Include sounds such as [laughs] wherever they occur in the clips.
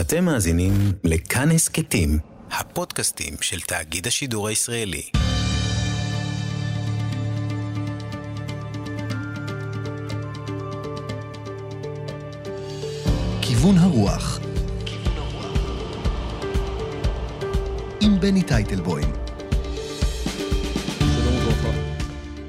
אתם מאזינים לכאן הסכתים, הפודקאסטים של תאגיד השידור הישראלי. כיוון הרוח עם בני טייטלבוים.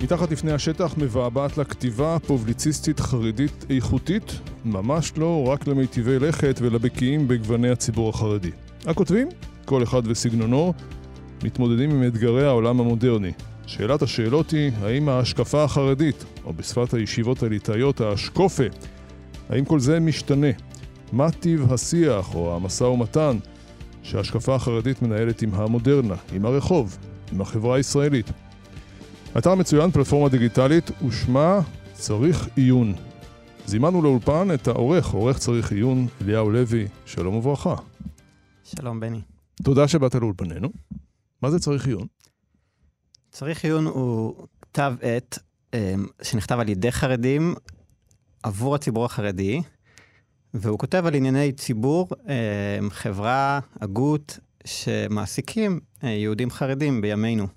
מתחת לפני השטח מבעבעת לה כתיבה פובליציסטית חרדית איכותית, ממש לא רק למיטיבי לכת ולבקיאים בגווני הציבור החרדי. הכותבים, כל אחד וסגנונו, מתמודדים עם אתגרי העולם המודרני. שאלת השאלות היא, האם ההשקפה החרדית, או בשפת הישיבות הליטאיות, האשקופה, האם כל זה משתנה? מה טיב השיח או המשא ומתן שההשקפה החרדית מנהלת עם המודרנה, עם הרחוב, עם החברה הישראלית? אתר מצוין, פלטפורמה דיגיטלית, ושמה צריך עיון. זימנו לאולפן את העורך, עורך צריך עיון, אליהו לוי, שלום וברכה. שלום, בני. תודה שבאת לאולפנינו. מה זה צריך עיון? צריך עיון הוא כתב עת אמ, שנכתב על ידי חרדים עבור הציבור החרדי, והוא כותב על ענייני ציבור, אמ, חברה, הגות, שמעסיקים אה, יהודים חרדים בימינו.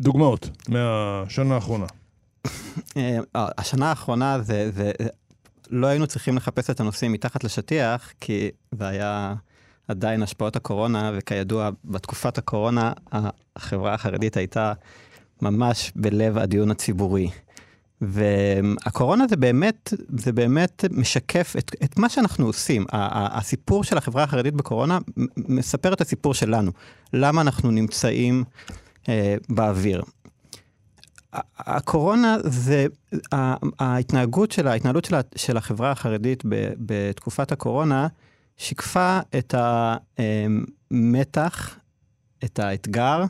דוגמאות מהשנה האחרונה. אה, השנה האחרונה זה, זה, לא היינו צריכים לחפש את הנושאים מתחת לשטיח, כי זה היה עדיין השפעות הקורונה, וכידוע, בתקופת הקורונה החברה החרדית הייתה ממש בלב הדיון הציבורי. והקורונה זה באמת, זה באמת משקף את, את מה שאנחנו עושים. הסיפור של החברה החרדית בקורונה מספר את הסיפור שלנו. למה אנחנו נמצאים אה, באוויר. הקורונה זה, ההתנהגות של, ההתנהלות של, של החברה החרדית בתקופת הקורונה שיקפה את המתח, את האתגר,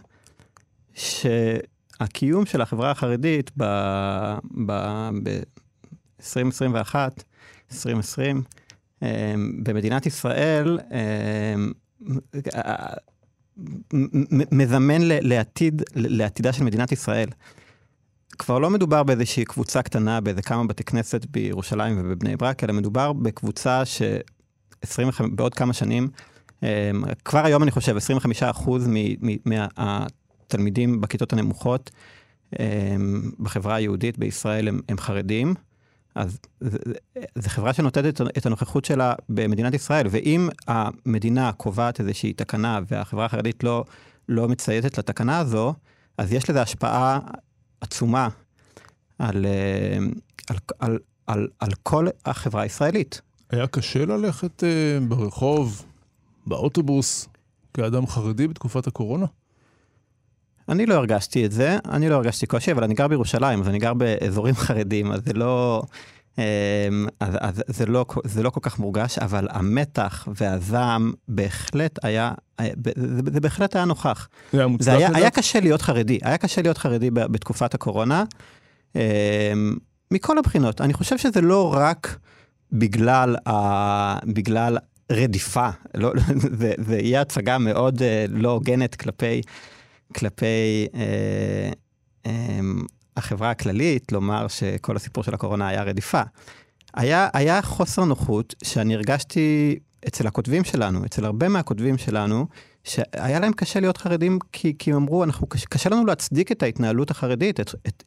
שהקיום של החברה החרדית ב-2021, 2020, במדינת ישראל, מזמן לעתיד, לעתידה של מדינת ישראל. כבר לא מדובר באיזושהי קבוצה קטנה, באיזה כמה בתי כנסת בירושלים ובבני ברק, אלא מדובר בקבוצה שבעוד כמה שנים, אמ, כבר היום אני חושב, 25% מהתלמידים בכיתות הנמוכות אמ, בחברה היהודית בישראל הם, הם חרדים. אז זו חברה שנותנת את הנוכחות שלה במדינת ישראל, ואם המדינה קובעת איזושהי תקנה והחברה החרדית לא, לא מצייתת לתקנה הזו, אז יש לזה השפעה עצומה על, אה, על, על, על, על כל החברה הישראלית. היה קשה ללכת uh, ברחוב, באוטובוס, כאדם חרדי בתקופת הקורונה? אני לא הרגשתי את זה, אני לא הרגשתי קושי, אבל אני גר בירושלים, אז אני גר באזורים [laughs] חרדים, אז זה לא... אמ, אז, אז זה, לא, זה לא כל כך מורגש, אבל המתח והזעם בהחלט היה, זה, זה בהחלט היה נוכח. זה היה מוצדק זה היה, היה קשה להיות חרדי, היה קשה להיות חרדי בתקופת הקורונה, אמ, מכל הבחינות. אני חושב שזה לא רק בגלל, ה, בגלל רדיפה, לא, [laughs] זה, זה יהיה הצגה מאוד אה, לא הוגנת כלפי... כלפי אה, אה, החברה הכללית, לומר שכל הסיפור של הקורונה היה רדיפה. היה, היה חוסר נוחות שאני הרגשתי אצל הכותבים שלנו, אצל הרבה מהכותבים שלנו, שהיה להם קשה להיות חרדים כי, כי הם אמרו, אנחנו, קשה, קשה לנו להצדיק את ההתנהלות החרדית, את, את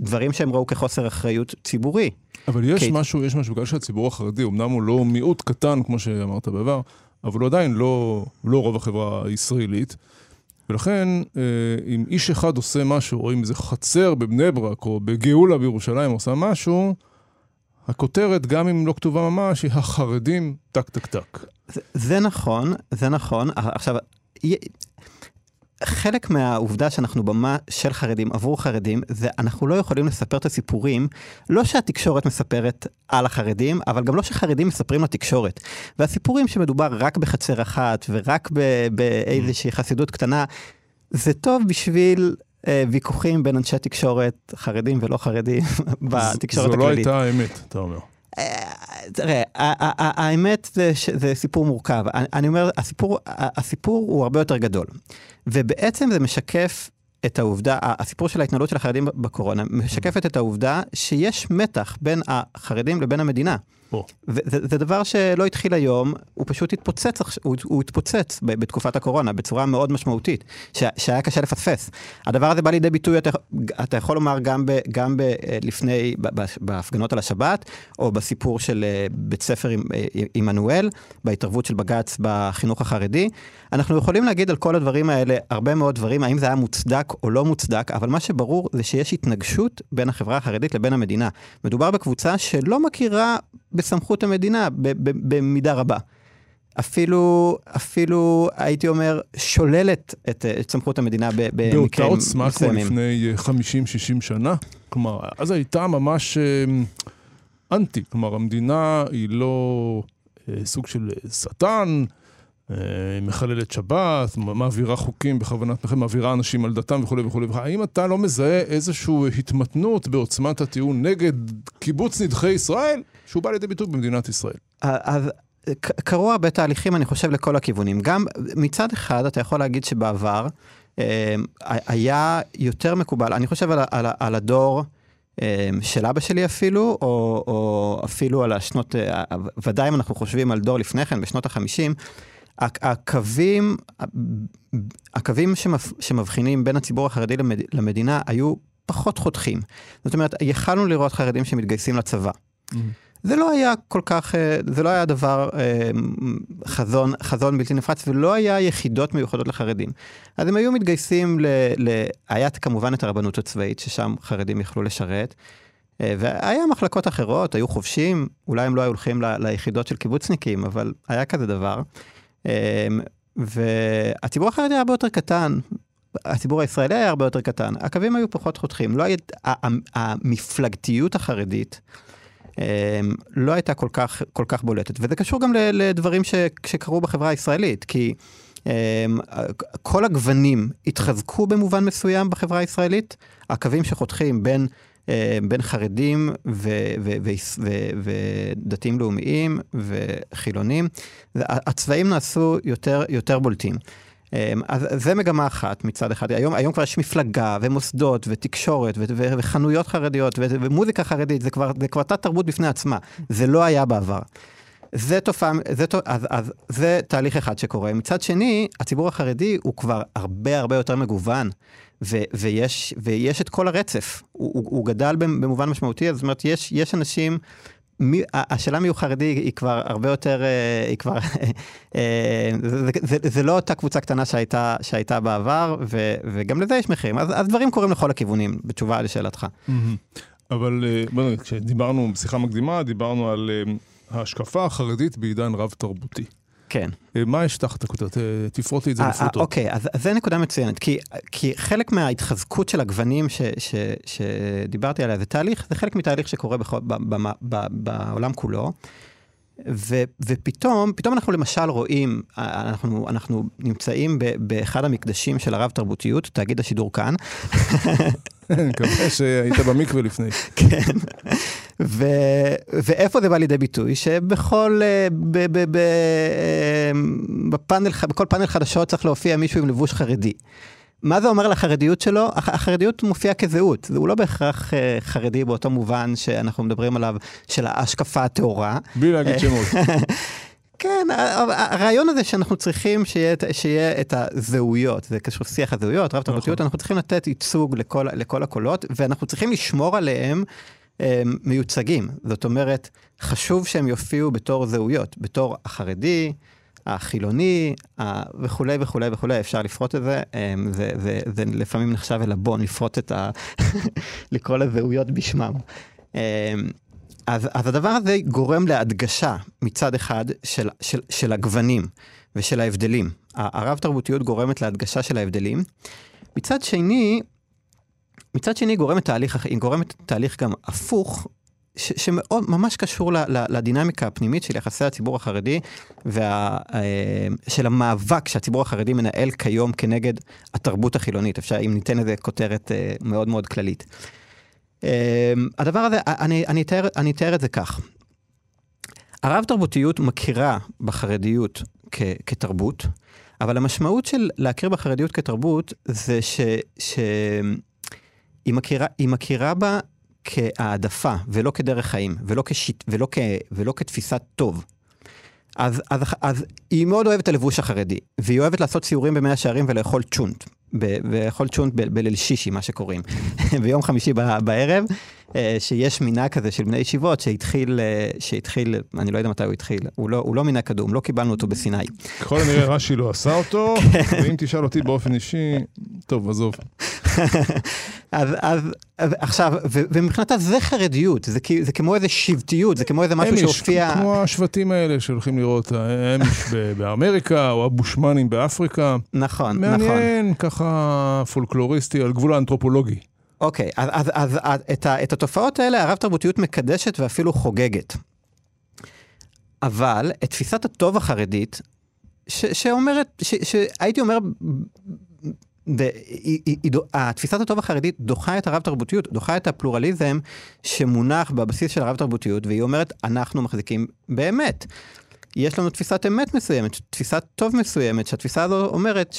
דברים שהם ראו כחוסר אחריות ציבורי. אבל יש כי... משהו, יש משהו, בגלל שהציבור החרדי, אמנם הוא לא מיעוט קטן, כמו שאמרת בעבר, אבל הוא עדיין לא, לא רוב החברה הישראלית. ולכן, אה, אם איש אחד עושה משהו, או אם איזה חצר בבני ברק, או בגאולה בירושלים עושה משהו, הכותרת, גם אם לא כתובה ממש, היא החרדים, טק טק טק. זה, זה נכון, זה נכון. עכשיו, חלק מהעובדה שאנחנו במה של חרדים עבור חרדים, זה אנחנו לא יכולים לספר את הסיפורים, לא שהתקשורת מספרת על החרדים, אבל גם לא שחרדים מספרים לתקשורת. והסיפורים שמדובר רק בחצר אחת ורק באיזושהי mm. חסידות קטנה, זה טוב בשביל אה, ויכוחים בין אנשי תקשורת, חרדים ולא חרדים, [laughs] בתקשורת הכללית. זו לא הייתה האמת, אתה אומר. תראה, האמת זה, סיפור מורכב. אני אומר, הסיפור, הסיפור הוא הרבה יותר גדול. ובעצם זה משקף את העובדה, הסיפור של ההתנהלות של החרדים בקורונה, משקפת את העובדה שיש מתח בין החרדים לבין המדינה. זה דבר שלא התחיל היום, הוא פשוט התפוצץ, הוא, הוא התפוצץ בתקופת הקורונה בצורה מאוד משמעותית, ש, שהיה קשה לפספס. הדבר הזה בא לידי ביטוי, אתה, אתה יכול לומר גם, ב, גם ב, לפני, בהפגנות על השבת, או בסיפור של אה, בית ספר אה, עמנואל, בהתערבות של בג"ץ בחינוך החרדי. אנחנו יכולים להגיד על כל הדברים האלה הרבה מאוד דברים, האם זה היה מוצדק או לא מוצדק, אבל מה שברור זה שיש התנגשות בין החברה החרדית לבין המדינה. מדובר בקבוצה שלא מכירה בסמכות המדינה במידה רבה. אפילו, אפילו, הייתי אומר, שוללת את, את סמכות המדינה ב- באותה במקרים עוצמה מסוימים. לפני אה, 50-60 שנה. כלומר, אז הייתה ממש אה, אנטי. כלומר, המדינה היא לא אה, סוג של אה, שטן, אה, מחללת שבת, מעבירה חוקים בכוונת מכן, מעבירה אנשים על דתם וכולי וכולי. האם אתה לא מזהה איזושהי התמתנות בעוצמת הטיעון נגד קיבוץ נדחי ישראל, שהוא בא לידי ביטוי במדינת ישראל? אז קרו הרבה תהליכים, אני חושב, לכל הכיוונים. גם מצד אחד, אתה יכול להגיד שבעבר אה, היה יותר מקובל, אני חושב על, על, על הדור אה, של אבא שלי אפילו, או, או אפילו על השנות, אה, ודאי אם אנחנו חושבים על דור לפני כן, בשנות החמישים, הקווים, הקווים שמב, שמבחינים בין הציבור החרדי למד, למדינה היו פחות חותכים. זאת אומרת, יכלנו לראות חרדים שמתגייסים לצבא. זה לא היה כל כך, אה, זה לא היה דבר אה, חזון, חזון בלתי נפרץ, ולא היה יחידות מיוחדות לחרדים. אז הם היו מתגייסים ל... ל היה כמובן את הרבנות הצבאית, ששם חרדים יכלו לשרת, אה, והיה מחלקות אחרות, היו חובשים, אולי הם לא היו הולכים ל, ליחידות של קיבוצניקים, אבל היה כזה דבר. אה, והציבור החרדי היה הרבה יותר קטן, הציבור הישראלי היה הרבה יותר קטן, הקווים היו פחות חותכים, לא היה, ה- ה- המפלגתיות החרדית, אמ, לא הייתה כל כך, כל כך בולטת. וזה קשור גם לדברים ש, שקרו בחברה הישראלית, כי אמ, כל הגוונים התחזקו במובן מסוים בחברה הישראלית, הקווים שחותכים בין, בין חרדים ודתיים לאומיים וחילונים, הצבעים נעשו יותר, יותר בולטים. אמ, אז זה מגמה אחת מצד אחד. היום, היום כבר יש מפלגה ומוסדות ותקשורת וחנויות חרדיות ומוזיקה חרדית, זה כבר, זה כבר תת תרבות בפני עצמה. זה לא היה בעבר. זה תופעה, זה, אז, אז זה תהליך אחד שקורה. מצד שני, הציבור החרדי הוא כבר הרבה הרבה יותר מגוון, ו, ויש, ויש את כל הרצף. הוא, הוא, הוא גדל במובן משמעותי, זאת אומרת, יש, יש אנשים מי, השאלה מי הוא חרדי היא כבר הרבה יותר, אה, היא כבר, אה, זה, זה, זה לא אותה קבוצה קטנה שהייתה, שהייתה בעבר, ו, וגם לזה יש מחירים. אז, אז דברים קורים לכל הכיוונים, בתשובה לשאלתך. אבל אה, בוא נגיד, כשדיברנו בשיחה מקדימה, דיברנו על אה, ההשקפה החרדית בעידן רב-תרבותי. כן. מה יש תחת הכותרת? אה, תפרוט לי את זה אה, אה, לפרוטות. אוקיי, אז, זה נקודה מצוינת, כי, כי חלק מההתחזקות של הגוונים ש, ש, שדיברתי עליה, זה תהליך, זה חלק מתהליך שקורה בכל, ב, ב, ב, ב, בעולם כולו. ו, ופתאום, פתאום אנחנו למשל רואים, אנחנו, אנחנו נמצאים ב, באחד המקדשים של הרב תרבותיות, תאגיד השידור כאן, אני [laughs] מקווה שהיית במקווה לפני. [laughs] כן. ו, ואיפה זה בא לידי ביטוי? שבכל, אה, ב, ב, ב, אה, בפאנל, בכל פאנל חדשות צריך להופיע מישהו עם לבוש חרדי. מה זה אומר לחרדיות שלו? הח- החרדיות מופיעה כזהות, הוא לא בהכרח אה, חרדי באותו מובן שאנחנו מדברים עליו, של ההשקפה הטהורה. בלי להגיד שמות. [laughs] כן, הרעיון הזה שאנחנו צריכים שיהיה, שיהיה את הזהויות, זה קשור שיח הזהויות, רב תרבותיות, נכון. אנחנו צריכים לתת ייצוג לכל, לכל הקולות, ואנחנו צריכים לשמור עליהם מיוצגים. זאת אומרת, חשוב שהם יופיעו בתור זהויות, בתור החרדי, החילוני, וכולי וכולי וכולי, אפשר לפרוט את זה, אה, זה, זה, זה לפעמים נחשב עלבון לפרוט את ה... [laughs] לקרוא לזהויות בשמם. אה, אז, אז הדבר הזה גורם להדגשה מצד אחד של, של, של הגוונים ושל ההבדלים. הרב תרבותיות גורמת להדגשה של ההבדלים. מצד שני, מצד שני גורמת תהליך, היא גורמת תהליך גם הפוך, ש, שמאוד קשור ל, ל, לדינמיקה הפנימית של יחסי הציבור החרדי ושל המאבק שהציבור החרדי מנהל כיום כנגד התרבות החילונית. אפשר, אם ניתן לזה כותרת אה, מאוד מאוד כללית. אה, הדבר הזה, אני, אני, אתאר, אני אתאר את זה כך. הרב תרבותיות מכירה בחרדיות כ, כתרבות, אבל המשמעות של להכיר בחרדיות כתרבות זה ש, ש, היא, מכירה, היא מכירה בה כהעדפה ולא כדרך חיים ולא, כשיט, ולא, כ, ולא כתפיסת טוב, אז, אז, אז היא מאוד אוהבת את הלבוש החרדי, והיא אוהבת לעשות סיורים במאה שערים ולאכול צ'ונט. ולאכול צ'ונט בליל שישי, מה שקוראים, [laughs] ביום חמישי בערב, שיש מנהג כזה של בני ישיבות שהתחיל, אה, שהתחיל, אני לא יודע מתי הוא התחיל, הוא לא, הוא לא מנהג קדום, לא קיבלנו אותו בסיני. ככל הנראה רש"י לא עשה אותו, [laughs] ואם תשאל אותי באופן אישי, טוב, עזוב. [laughs] אז, אז, אז עכשיו, ו, ומבחינתה זה חרדיות, זה, זה כמו איזה שבטיות, זה כמו איזה משהו שהופיע... כמו השבטים האלה שהולכים לראות, האמיש [laughs] באמריקה, או הבושמנים באפריקה. נכון, מעניין, נכון. מעניין, ככה פולקלוריסטי, על גבול האנתרופולוגי. אוקיי, אז, אז, אז, את, ה, את התופעות האלה הרב תרבותיות מקדשת ואפילו חוגגת. אבל את תפיסת הטוב החרדית, ש, שאומרת, ש, שהייתי אומר, ב, היא, היא, היא, התפיסת הטוב החרדית דוחה את הרב תרבותיות, דוחה את הפלורליזם שמונח בבסיס של הרב תרבותיות, והיא אומרת, אנחנו מחזיקים באמת. יש לנו תפיסת אמת מסוימת, תפיסת טוב מסוימת, שהתפיסה הזו אומרת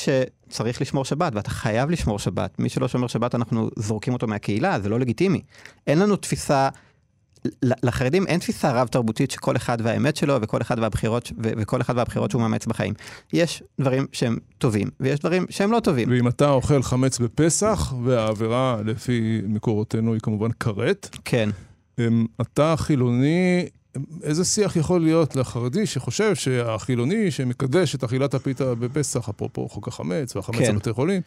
שצריך לשמור שבת, ואתה חייב לשמור שבת. מי שלא שומר שבת, אנחנו זורקים אותו מהקהילה, זה לא לגיטימי. אין לנו תפיסה, לחרדים אין תפיסה רב-תרבותית שכל אחד והאמת שלו, וכל אחד והבחירות, וכל אחד והבחירות שהוא מאמץ בחיים. יש דברים שהם טובים, ויש דברים שהם לא טובים. ואם אתה אוכל חמץ בפסח, והעבירה לפי מקורותינו היא כמובן כרת, כן. אמ, אתה חילוני איזה שיח יכול להיות לחרדי שחושב שהחילוני שמקדש את אכילת הפיתה בפסח, אפרופו חוק החמץ והחמץ כן. בבתי חולים,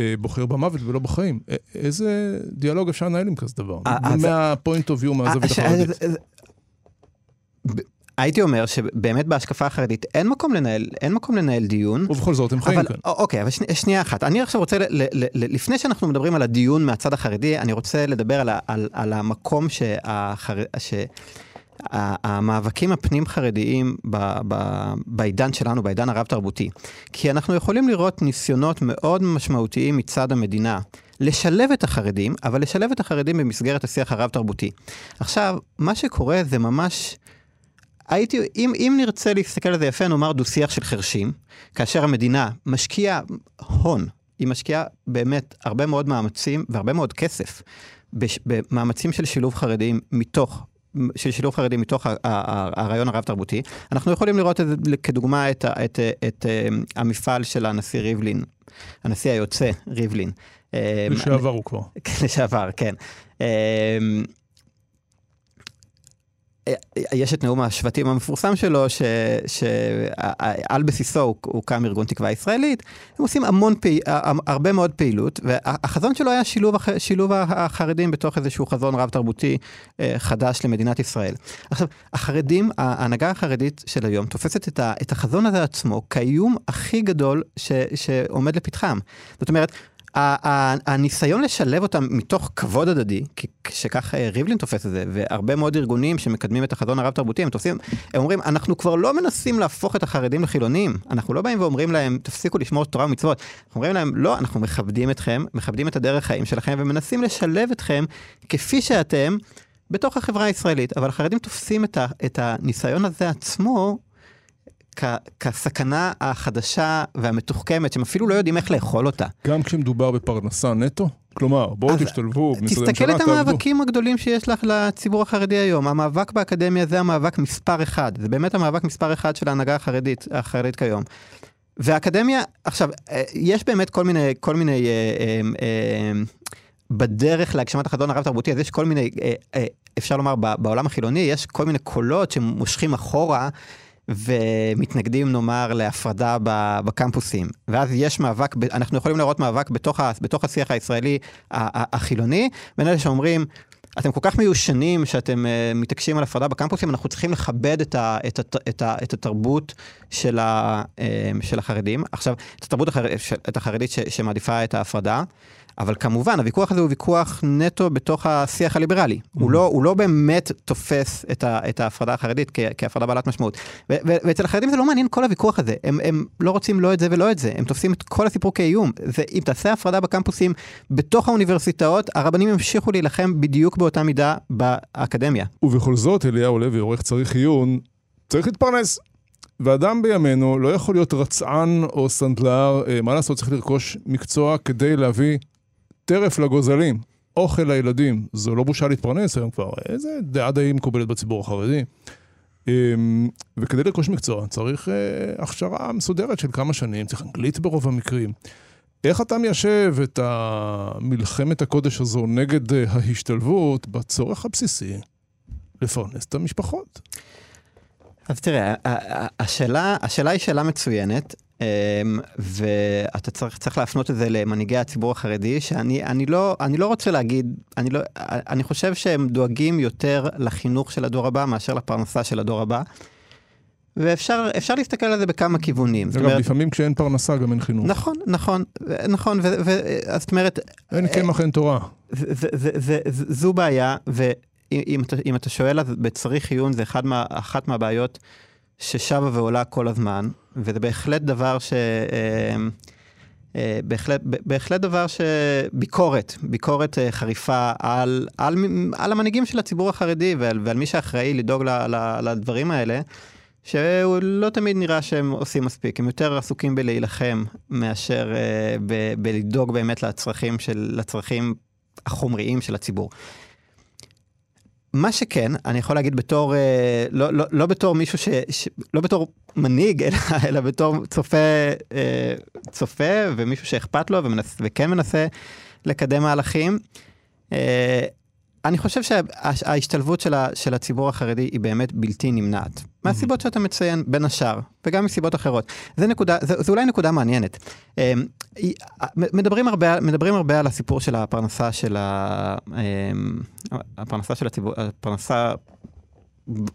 אה, בוחר במוות ולא בחיים. איזה דיאלוג אפשר לנהל עם כזה דבר? מהפוינט אוף ויו, מהזווית החרדית. הייתי אומר שבאמת בהשקפה החרדית אין מקום לנהל, אין מקום לנהל דיון. ובכל זאת הם חיים אבל, כאן. אוקיי, אבל שני, שנייה אחת. אני עכשיו רוצה, ל, ל, ל, לפני שאנחנו מדברים על הדיון מהצד החרדי, אני רוצה לדבר על, על, על המקום שהחר, ש... המאבקים הפנים-חרדיים בעידן שלנו, בעידן הרב-תרבותי. כי אנחנו יכולים לראות ניסיונות מאוד משמעותיים מצד המדינה לשלב את החרדים, אבל לשלב את החרדים במסגרת השיח הרב-תרבותי. עכשיו, מה שקורה זה ממש... הייתי, אם, אם נרצה להסתכל על זה יפה, נאמר דו-שיח של חרשים, כאשר המדינה משקיעה הון, היא משקיעה באמת הרבה מאוד מאמצים והרבה מאוד כסף במאמצים של שילוב חרדים מתוך של שילוב חרדים מתוך הרעיון הרב-תרבותי. אנחנו יכולים לראות את, כדוגמה את, את, את, את אה, המפעל של הנשיא ריבלין, הנשיא היוצא ריבלין. אה, לשעבר הוא כבר. [laughs] לשעבר, כן. יש את נאום השבטים המפורסם שלו, שעל בסיסו הוקם ארגון תקווה ישראלית, הם עושים המון, פעיל, הרבה מאוד פעילות, והחזון שלו היה שילוב, שילוב החרדים בתוך איזשהו חזון רב תרבותי אה, חדש למדינת ישראל. עכשיו, החרדים, ההנהגה החרדית של היום תופסת את החזון הזה עצמו כאיום הכי גדול ש, שעומד לפתחם. זאת אומרת, הניסיון לשלב אותם מתוך כבוד הדדי, שכך אה, ריבלין תופס את זה, והרבה מאוד ארגונים שמקדמים את החזון הרב-תרבותי, הם, תופסים, הם אומרים, אנחנו כבר לא מנסים להפוך את החרדים לחילונים, אנחנו לא באים ואומרים להם, תפסיקו לשמור תורה ומצוות, אנחנו אומרים להם, לא, אנחנו מכבדים אתכם, מכבדים את הדרך חיים שלכם, ומנסים לשלב אתכם כפי שאתם. בתוך החברה הישראלית, אבל החרדים תופסים את, ה, את הניסיון הזה עצמו כסכנה החדשה והמתוחכמת, שהם אפילו לא יודעים איך לאכול אותה. גם כשמדובר בפרנסה נטו? כלומר, בואו תשתלבו במשרדי ממשלה, תסתכל את המאבקים הגדולים שיש לך לציבור החרדי היום. המאבק באקדמיה זה המאבק מספר אחד. זה באמת המאבק מספר אחד של ההנהגה החרדית, החרדית כיום. והאקדמיה, עכשיו, אה, יש באמת כל מיני, כל מיני, אה, אה, אה, בדרך להגשמת החזון הרב-תרבותי, אז יש כל מיני, אפשר לומר, בעולם החילוני, יש כל מיני קולות שמושכים אחורה. ומתנגדים נאמר להפרדה בקמפוסים. ואז יש מאבק, אנחנו יכולים לראות מאבק בתוך, בתוך השיח הישראלי החילוני, בין אלה שאומרים, אתם כל כך מיושנים שאתם uh, מתעקשים על הפרדה בקמפוסים, אנחנו צריכים לכבד את, ה, את, את, את, את התרבות של, ה, uh, של החרדים. עכשיו, את התרבות החר, את החרדית ש, שמעדיפה את ההפרדה. אבל כמובן, הוויכוח הזה הוא ויכוח נטו בתוך השיח הליברלי. Mm-hmm. הוא, לא, הוא לא באמת תופס את, ה, את ההפרדה החרדית כ, כהפרדה בעלת משמעות. ו, ו, ואצל החרדים זה לא מעניין כל הוויכוח הזה. הם, הם לא רוצים לא את זה ולא את זה. הם תופסים את כל הסיפור כאיום. ואם תעשה הפרדה בקמפוסים בתוך האוניברסיטאות, הרבנים ימשיכו להילחם בדיוק באותה מידה באקדמיה. ובכל זאת, אליהו לוי, עורך צריך עיון, צריך להתפרנס. ואדם בימינו לא יכול להיות רצען או סנדלר, אה, מה לעשות, צריך לרכוש מקצוע כדי להביא טרף לגוזלים. אוכל לילדים, זו לא בושה להתפרנס היום כבר, איזה דעה די מקובלת בציבור החרדי. אמ, וכדי לרכוש מקצוע צריך אה, הכשרה מסודרת של כמה שנים, צריך אנגלית ברוב המקרים. איך אתה מיישב את המלחמת הקודש הזו נגד אה, ההשתלבות בצורך הבסיסי לפרנס את המשפחות? אז תראה, השאלה, השאלה היא שאלה מצוינת, ואתה צריך, צריך להפנות את זה למנהיגי הציבור החרדי, שאני אני לא, אני לא רוצה להגיד, אני, לא, אני חושב שהם דואגים יותר לחינוך של הדור הבא מאשר לפרנסה של הדור הבא. ואפשר אפשר להסתכל על זה בכמה כיוונים. אגב, אומרת, לפעמים כשאין פרנסה גם אין חינוך. נכון, נכון, נכון, ו- ו- אז זאת אומרת, אין קמח אין תורה. זה, זה, זה, זה, זו בעיה, ואם אתה, אתה שואל, אז בצריך עיון זה אחד מה, אחת מהבעיות ששבה ועולה כל הזמן, וזה בהחלט דבר ש... אה, אה, בהחלט, בהחלט דבר שביקורת, ביקורת אה, חריפה על, על, על המנהיגים של הציבור החרדי ועל, ועל מי שאחראי לדאוג ל, ל, לדברים האלה, שהוא לא תמיד נראה שהם עושים מספיק, הם יותר עסוקים בלהילחם מאשר ב, בלדאוג באמת לצרכים, של, לצרכים החומריים של הציבור. מה שכן, אני יכול להגיד בתור, אה, לא, לא, לא בתור מישהו ש... ש לא בתור מנהיג, אלא, אלא בתור צופה, אה, צופה ומישהו שאכפת לו ומנס, וכן מנסה לקדם מהלכים. אני חושב שההשתלבות של, ה, של הציבור החרדי היא באמת בלתי נמנעת. מהסיבות שאתה מציין, בין השאר, וגם מסיבות אחרות. זה, נקודה, זה, זה אולי נקודה מעניינת. אמ, מדברים הרבה, מדברים הרבה על הסיפור של הפרנסה של, ה, אמ, הפרנסה של הציבור, הפרנסה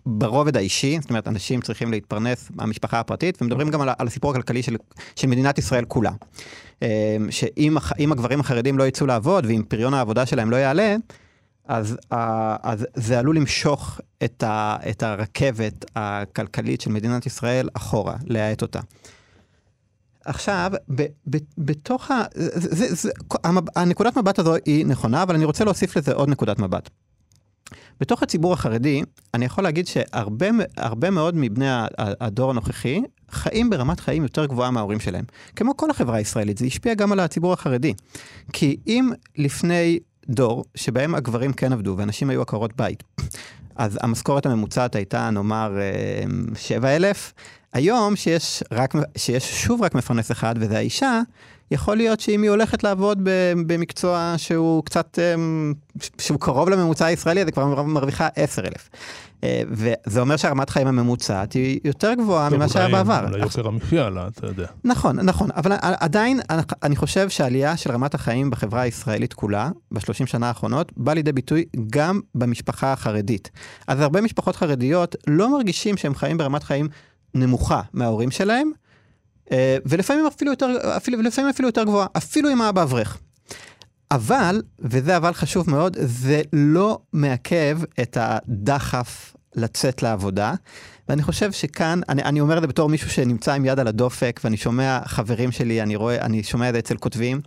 ברובד האישי, זאת אומרת, אנשים צריכים להתפרנס מהמשפחה הפרטית, ומדברים גם על, על הסיפור הכלכלי של, של מדינת ישראל כולה. אמ, שאם הגברים החרדים לא יצאו לעבוד, ואם פריון העבודה שלהם לא יעלה, אז, אז זה עלול למשוך את, ה, את הרכבת הכלכלית של מדינת ישראל אחורה, להאט אותה. עכשיו, ב, ב, בתוך ה... זה, זה, זה, הנקודת מבט הזו היא נכונה, אבל אני רוצה להוסיף לזה עוד נקודת מבט. בתוך הציבור החרדי, אני יכול להגיד שהרבה מאוד מבני הדור הנוכחי חיים ברמת חיים יותר גבוהה מההורים שלהם. כמו כל החברה הישראלית, זה השפיע גם על הציבור החרדי. כי אם לפני דור שבהם הגברים כן עבדו ואנשים היו עקרות בית. אז המשכורת הממוצעת הייתה נאמר 7,000. היום שיש, רק, שיש שוב רק מפרנס אחד וזה האישה, יכול להיות שאם היא הולכת לעבוד במקצוע שהוא קצת, שהוא קרוב לממוצע הישראלי, אז היא כבר מרוויחה 10,000. אה, וזה אומר שהרמת חיים הממוצעת היא יותר גבוהה ממה שהיה בעבר. אולי יוקר המחיה, אתה יודע. נכון, נכון, אבל עדיין אני חושב שהעלייה של רמת החיים בחברה הישראלית כולה, בשלושים שנה האחרונות, באה לידי ביטוי גם במשפחה החרדית. אז הרבה משפחות חרדיות לא מרגישים שהם חיים ברמת חיים נמוכה מההורים שלהם, אה, ולפעמים אפילו יותר, אפילו, לפעמים אפילו יותר גבוהה, אפילו עם האבא אברך. אבל, וזה אבל חשוב מאוד, זה לא מעכב את הדחף לצאת לעבודה. ואני חושב שכאן, אני, אני אומר את זה בתור מישהו שנמצא עם יד על הדופק, ואני שומע חברים שלי, אני רואה, אני שומע את זה אצל כותבים.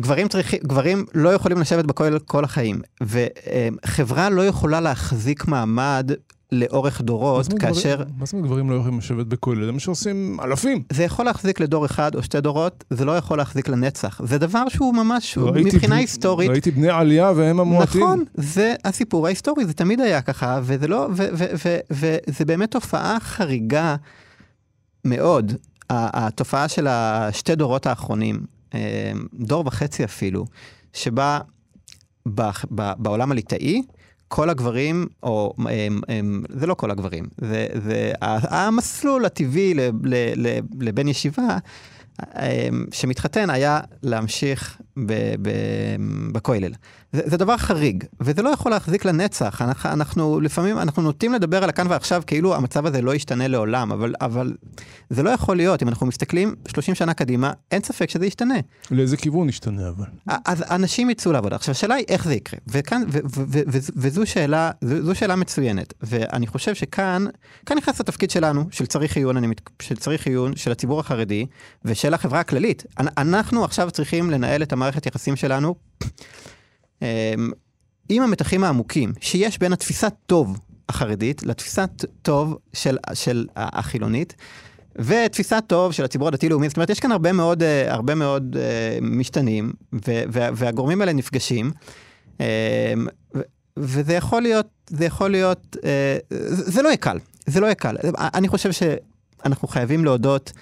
גברים צריכים, גברים לא יכולים לשבת בכולל כל החיים, וחברה לא יכולה להחזיק מעמד לאורך דורות, כאשר... מה זאת אומרת גברים לא יכולים לשבת בכולל? זה מה שעושים אלפים. זה יכול להחזיק לדור אחד או שתי דורות, זה לא יכול להחזיק לנצח. זה דבר שהוא ממש, מבחינה היסטורית... ראיתי בני עלייה והם המועטים. נכון, זה הסיפור ההיסטורי, זה תמיד היה ככה, וזה לא... וזה באמת תופעה חריגה מאוד, התופעה של השתי דורות האחרונים, דור וחצי אפילו, שבה בעולם הליטאי, כל הגברים, או הם, הם, זה לא כל הגברים, זה, זה המסלול הטבעי לבן ישיבה שמתחתן היה להמשיך בכולל. זה, זה דבר חריג, וזה לא יכול להחזיק לנצח. אנחנו, אנחנו לפעמים, אנחנו נוטים לדבר על הכאן ועכשיו כאילו המצב הזה לא ישתנה לעולם, אבל, אבל זה לא יכול להיות. אם אנחנו מסתכלים 30 שנה קדימה, אין ספק שזה ישתנה. לאיזה כיוון ישתנה אבל? אז אנשים יצאו לעבודה. עכשיו, השאלה היא איך זה יקרה. וכאן, ו, ו, ו, ו, וזו שאלה, זו שאלה מצוינת. ואני חושב שכאן, כאן נכנס התפקיד שלנו, של צריך עיון, אני, של צריך עיון, של הציבור החרדי, ושל החברה הכללית. אנחנו עכשיו צריכים לנהל את המערכת יחסים שלנו. אמ, עם המתחים העמוקים שיש בין התפיסת טוב החרדית לתפיסת טוב של, של החילונית, ותפיסת טוב של הציבור הדתי-לאומי, זאת אומרת, יש כאן הרבה מאוד, אה, הרבה מאוד אה, משתנים, והגורמים האלה נפגשים. אה, וזה יכול להיות, זה יכול להיות, אה, זה לא יהיה קל, זה לא יהיה קל. אני חושב שאנחנו חייבים להודות,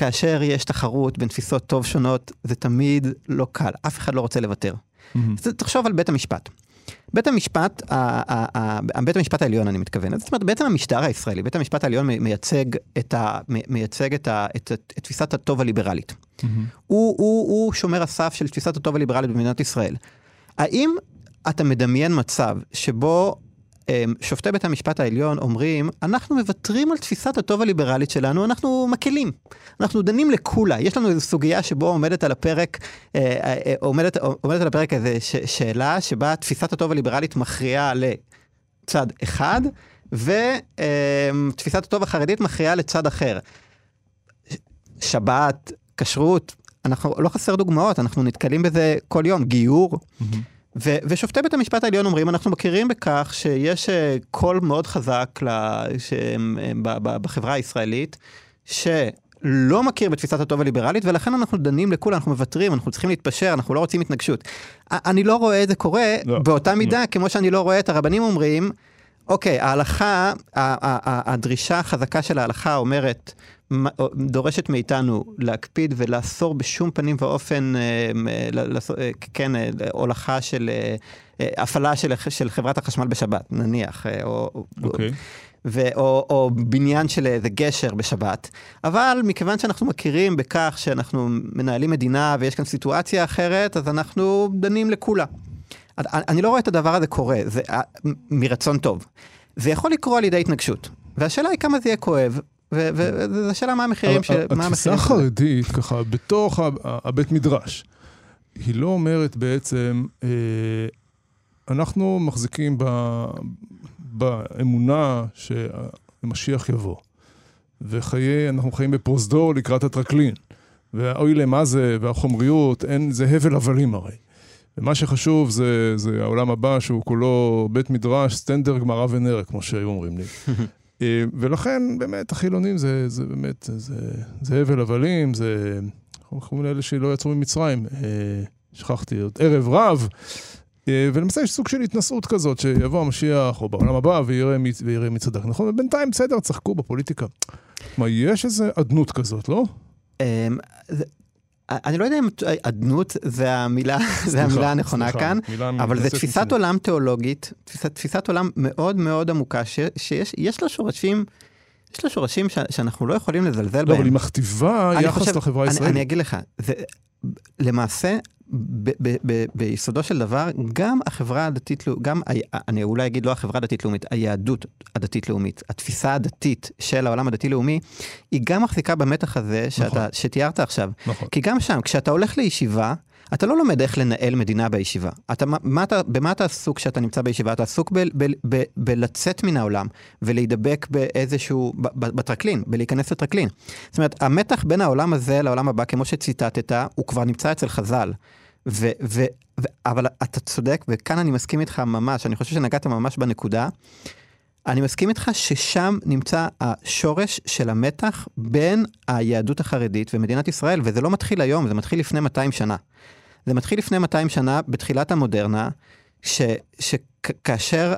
כאשר יש תחרות בין תפיסות טוב שונות, זה תמיד לא קל, אף אחד לא רוצה לוותר. אז תחשוב על בית המשפט. בית המשפט, בית המשפט העליון אני מתכוון, זאת אומרת בעצם המשטר הישראלי, בית המשפט העליון מייצג את, ה, מייצג את, ה, את, את, את תפיסת הטוב הליברלית. הוא, הוא, הוא שומר הסף של תפיסת הטוב הליברלית במדינת ישראל. האם אתה מדמיין מצב שבו שופטי בית המשפט העליון אומרים, אנחנו מוותרים על תפיסת הטוב הליברלית שלנו, אנחנו מקלים. אנחנו דנים לקולה. יש לנו איזו סוגיה שבו עומדת על הפרק, אה, אה, עומדת, עומדת על הפרק איזו שאלה שבה תפיסת הטוב הליברלית מכריעה לצד אחד, ותפיסת הטוב החרדית מכריעה לצד אחר. שבת, כשרות, אנחנו, לא חסר דוגמאות, אנחנו נתקלים בזה כל יום, גיור. ו- ושופטי בית המשפט העליון אומרים, אנחנו מכירים בכך שיש אה, קול מאוד חזק ל- שהם, אה, ב- ב- בחברה הישראלית, שלא מכיר בתפיסת הטוב הליברלית, ולכן אנחנו דנים לכולם, אנחנו מוותרים, אנחנו צריכים להתפשר, אנחנו לא רוצים התנגשות. אני לא רואה את זה קורה לא, באותה לא. מידה, כמו שאני לא רואה את הרבנים אומרים, אוקיי, ההלכה, הדרישה החזקה של ההלכה אומרת, דורשת מאיתנו להקפיד ולאסור בשום פנים ואופן, אה, אה, אה, כן, הולכה של, הפעלה של, של חברת החשמל בשבת, נניח, או, אוקיי. ו, או, או בניין של איזה גשר בשבת, אבל מכיוון שאנחנו מכירים בכך שאנחנו מנהלים מדינה ויש כאן סיטואציה אחרת, אז אנחנו דנים לכולה. אני- לא רואה את הדבר הזה קורה, זה מרצון טוב. זה יכול לקרות על ידי התנגשות, והשאלה היא כמה זה יהיה כואב, וזו השאלה מה המחירים של... התפיסה. החרדית, ככה, בתוך הבית מדרש, היא לא אומרת בעצם, אה, אנחנו מחזיקים באמונה שהמשיח יבוא, וחיי, אנחנו חיים בפרוזדור לקראת הטרקלין, ואוי למה זה, והחומריות, אין, זה הבל הבלים הרי. ומה שחשוב זה, זה העולם הבא, שהוא כולו בית מדרש, סטנדר, גמרא ונר, כמו שהיו אומרים לי. [laughs] אה, ולכן, באמת, החילונים זה, זה באמת, זה, זה הבל הבלים, זה... אנחנו קוראים לאלה שלא יצאו ממצרים, אה, שכחתי, עוד ערב רב. אה, ולמעשה יש סוג של התנשאות כזאת, שיבוא המשיח, או בעולם הבא, ויראה מי, ויראה מי צדק. נכון? ובינתיים, בסדר, צחקו בפוליטיקה. כלומר, יש איזו אדנות כזאת, לא? זה- אני לא יודע אם אדנות זה המילה, זה סליחה, המילה הנכונה סליחה, כאן, מילה אבל זו תפיסת לפני. עולם תיאולוגית, תפיסת, תפיסת עולם מאוד מאוד עמוקה, ש, שיש יש לה שורשים, יש לה שורשים ש, שאנחנו לא יכולים לזלזל לא, בהם. אבל היא מכתיבה אני יחס חושב- לחברה אני, הישראלית. אני אגיד לך, זה, למעשה, ביסודו של דבר, גם החברה הדתית, גם, אני אולי אגיד לא החברה הדתית-לאומית, היהדות הדתית-לאומית, התפיסה הדתית של העולם הדתי-לאומי, היא גם מחזיקה במתח הזה שאתה, נכון. שתיארת עכשיו. נכון. כי גם שם, כשאתה הולך לישיבה, אתה לא לומד איך לנהל מדינה בישיבה. אתה, מה, מה אתה, במה אתה עסוק כשאתה נמצא בישיבה? אתה עסוק ב, ב, ב, בלצאת מן העולם ולהידבק באיזשהו, ב, ב, בטרקלין, בלהיכנס לטרקלין. זאת אומרת, המתח בין העולם הזה לעולם הבא, כמו שציטטת, הוא כבר נמצא אצל חז"ל. ו, ו, ו, אבל אתה צודק, וכאן אני מסכים איתך ממש, אני חושב שנגעת ממש בנקודה. אני מסכים איתך ששם נמצא השורש של המתח בין היהדות החרדית ומדינת ישראל, וזה לא מתחיל היום, זה מתחיל לפני 200 שנה. זה מתחיל לפני 200 שנה, בתחילת המודרנה, שכאשר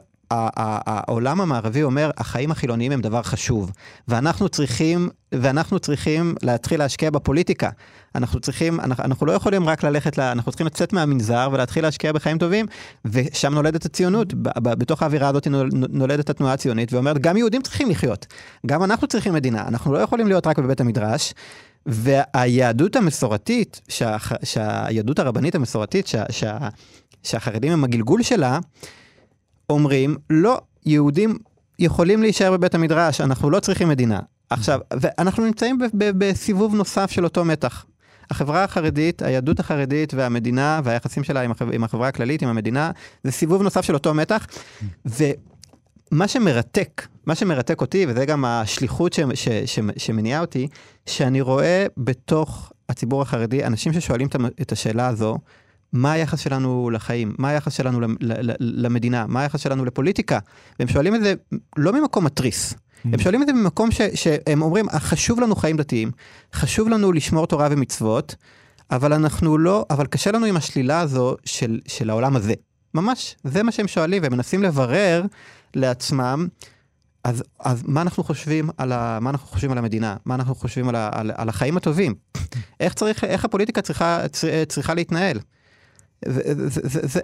העולם המערבי אומר, החיים החילוניים הם דבר חשוב, ואנחנו צריכים, ואנחנו צריכים להתחיל להשקיע בפוליטיקה. אנחנו צריכים, אנחנו, אנחנו לא יכולים רק ללכת, לה, אנחנו צריכים לצאת מהמנזר ולהתחיל להשקיע בחיים טובים, ושם נולדת הציונות. ב, ב, בתוך האווירה הזאת נול- נולדת התנועה הציונית, ואומרת, גם יהודים צריכים לחיות, גם אנחנו צריכים מדינה, אנחנו לא יכולים להיות רק בבית המדרש. והיהדות המסורתית, שה, שהיהדות הרבנית המסורתית, שה, שה, שהחרדים הם הגלגול שלה, אומרים, לא, יהודים יכולים להישאר בבית המדרש, אנחנו לא צריכים מדינה. עכשיו, ואנחנו נמצאים בסיבוב נוסף של אותו מתח. החברה החרדית, היהדות החרדית והמדינה והיחסים שלה עם, החב... עם החברה הכללית, עם המדינה, זה סיבוב נוסף של אותו מתח. ומה שמרתק, מה שמרתק אותי, וזה גם השליחות ש... ש... ש... שמניעה אותי, שאני רואה בתוך הציבור החרדי אנשים ששואלים את השאלה הזו, מה היחס שלנו לחיים? מה היחס שלנו למדינה? מה היחס שלנו לפוליטיקה? והם שואלים את זה לא ממקום מתריס, הם שואלים את זה ממקום ש, שהם אומרים, חשוב לנו חיים דתיים, חשוב לנו לשמור תורה ומצוות, אבל אנחנו לא, אבל קשה לנו עם השלילה הזו של, של העולם הזה. ממש, זה מה שהם שואלים, והם מנסים לברר לעצמם, אז, אז מה אנחנו חושבים על, ה, מה אנחנו חושבים על המדינה? מה אנחנו חושבים על, ה, על, על החיים הטובים? איך, צריך, איך הפוליטיקה צריכה, צריכה להתנהל?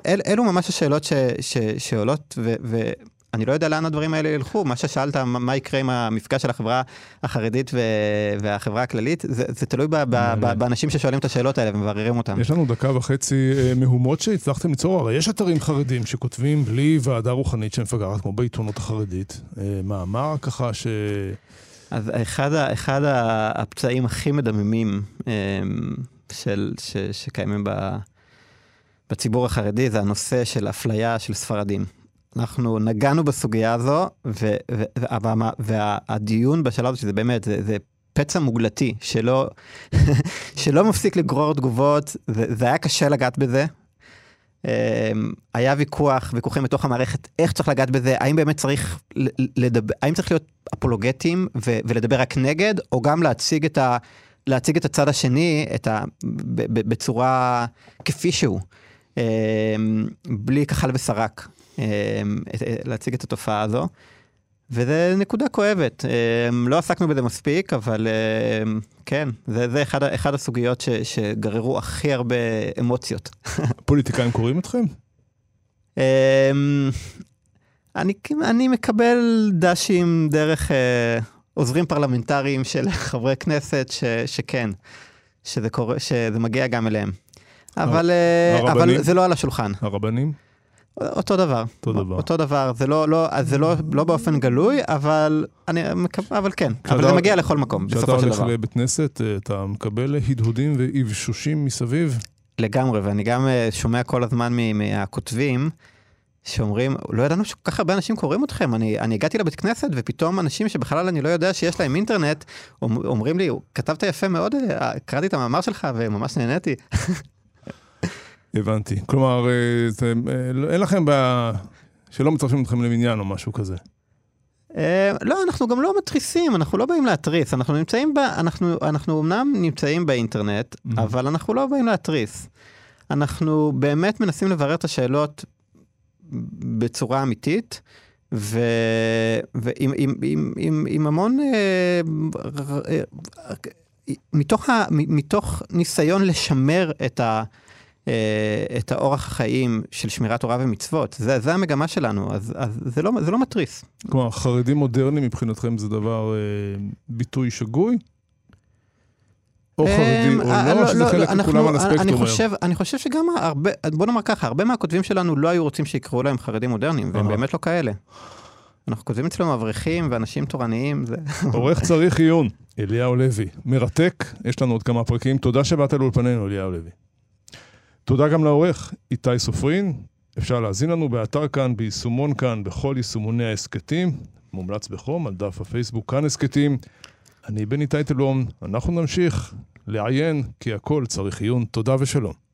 אל, אלו ממש השאלות ש, ש, שעולות, ו, אני לא יודע לאן הדברים האלה ילכו. מה ששאלת, מה יקרה עם המפגש של החברה החרדית והחברה הכללית, זה, זה תלוי ב, ב, ב, באנשים ששואלים את השאלות האלה ומבררים אותן. יש לנו דקה וחצי אה, מהומות שהצלחתם ליצור, הרי יש אתרים חרדים שכותבים בלי ועדה רוחנית שמפגרת, כמו בעיתונות החרדית. אה, מאמר ככה ש... אז אחד, אחד הפצעים הכי מדממים אה, של, ש, שקיימים ב, בציבור החרדי זה הנושא של אפליה של ספרדים. אנחנו נגענו בסוגיה הזו, ו, ו, וה, והדיון בשלב הזה, שזה באמת, זה, זה פצע מוגלתי, שלא, [laughs] שלא מפסיק לגרור תגובות, זה, זה היה קשה לגעת בזה. אמ, היה ויכוח, ויכוחים בתוך המערכת, איך צריך לגעת בזה, האם באמת צריך לדבר, האם צריך להיות אפולוגטים ו, ולדבר רק נגד, או גם להציג את, ה, להציג את הצד השני את ה, בצורה כפי שהוא, בלי כחל וסרק. אמ, להציג את התופעה הזו. וזה נקודה כואבת, אמ, לא עסקנו בזה מספיק, אבל אמ, כן, זה, זה אחד, אחד הסוגיות ש, שגררו הכי הרבה אמוציות. [laughs] פוליטיקאים קוראים אתכם? אני, אני מקבל דשים דרך אה, עוזרים פרלמנטריים של [laughs] חברי כנסת, ש, שכן, שזה, קורה, שזה מגיע גם אליהם. אבל, אה, אבל זה לא על השולחן. הרבנים? אותו דבר. אותו דבר. אותו דבר, זה לא, לא, זה לא, לא באופן גלוי, אבל, אני, אבל כן, אבל זה מגיע לכל מקום, בסופו של דבר. כשאתה הולך לבית כנסת, אה, אתה מקבל הדהודים ואבשושים מסביב? לגמרי, ואני גם אה, שומע כל הזמן מהכותבים, שאומרים, לא ידענו שכל כך הרבה אנשים קוראים אתכם. אני, אני הגעתי לבית כנסת, ופתאום אנשים שבכלל אני לא יודע שיש להם אינטרנט, אומרים לי, כתבת יפה מאוד, אה, קראתי את המאמר שלך וממש נהניתי. [laughs] הבנתי. כלומר, אה, זה, אה, אין לכם בעיה שלא מצרפים אתכם למניין או משהו כזה. אה, לא, אנחנו גם לא מתריסים, אנחנו לא באים להתריס, אנחנו נמצאים ב... אנחנו, אנחנו אמנם נמצאים באינטרנט, mm-hmm. אבל אנחנו לא באים להתריס. אנחנו באמת מנסים לברר את השאלות בצורה אמיתית, ו... ועם עם, עם, עם, עם המון... מתוך, ה... מתוך ניסיון לשמר את ה... אה, את האורח החיים של שמירת תורה ומצוות. זה, זה המגמה שלנו, אז, אז זה, לא, זה לא מתריס. כלומר, חרדים מודרניים מבחינתכם זה דבר, אה, ביטוי שגוי? או אה, חרדי או לא, לא, שזה לא, חלק מכולם על הספקטרום אני חושב, אני חושב שגם הרבה, בוא נאמר ככה, הרבה מהכותבים שלנו לא היו רוצים שיקראו להם חרדים מודרניים, והם באמת לא כאלה. אנחנו כותבים אצלנו אברכים ואנשים תורניים, זה... עורך צריך עיון, אליהו לוי. מרתק, יש לנו עוד כמה פרקים. תודה שבאת לאולפנינו, אליהו לוי. תודה גם לעורך איתי סופרין. אפשר להזין לנו באתר כאן, ביישומון כאן, בכל יישומוני ההסכתים. מומלץ בחום על דף הפייסבוק כאן הסכתים. אני בני טייטלבום, אנחנו נמשיך לעיין, כי הכל צריך עיון. תודה ושלום.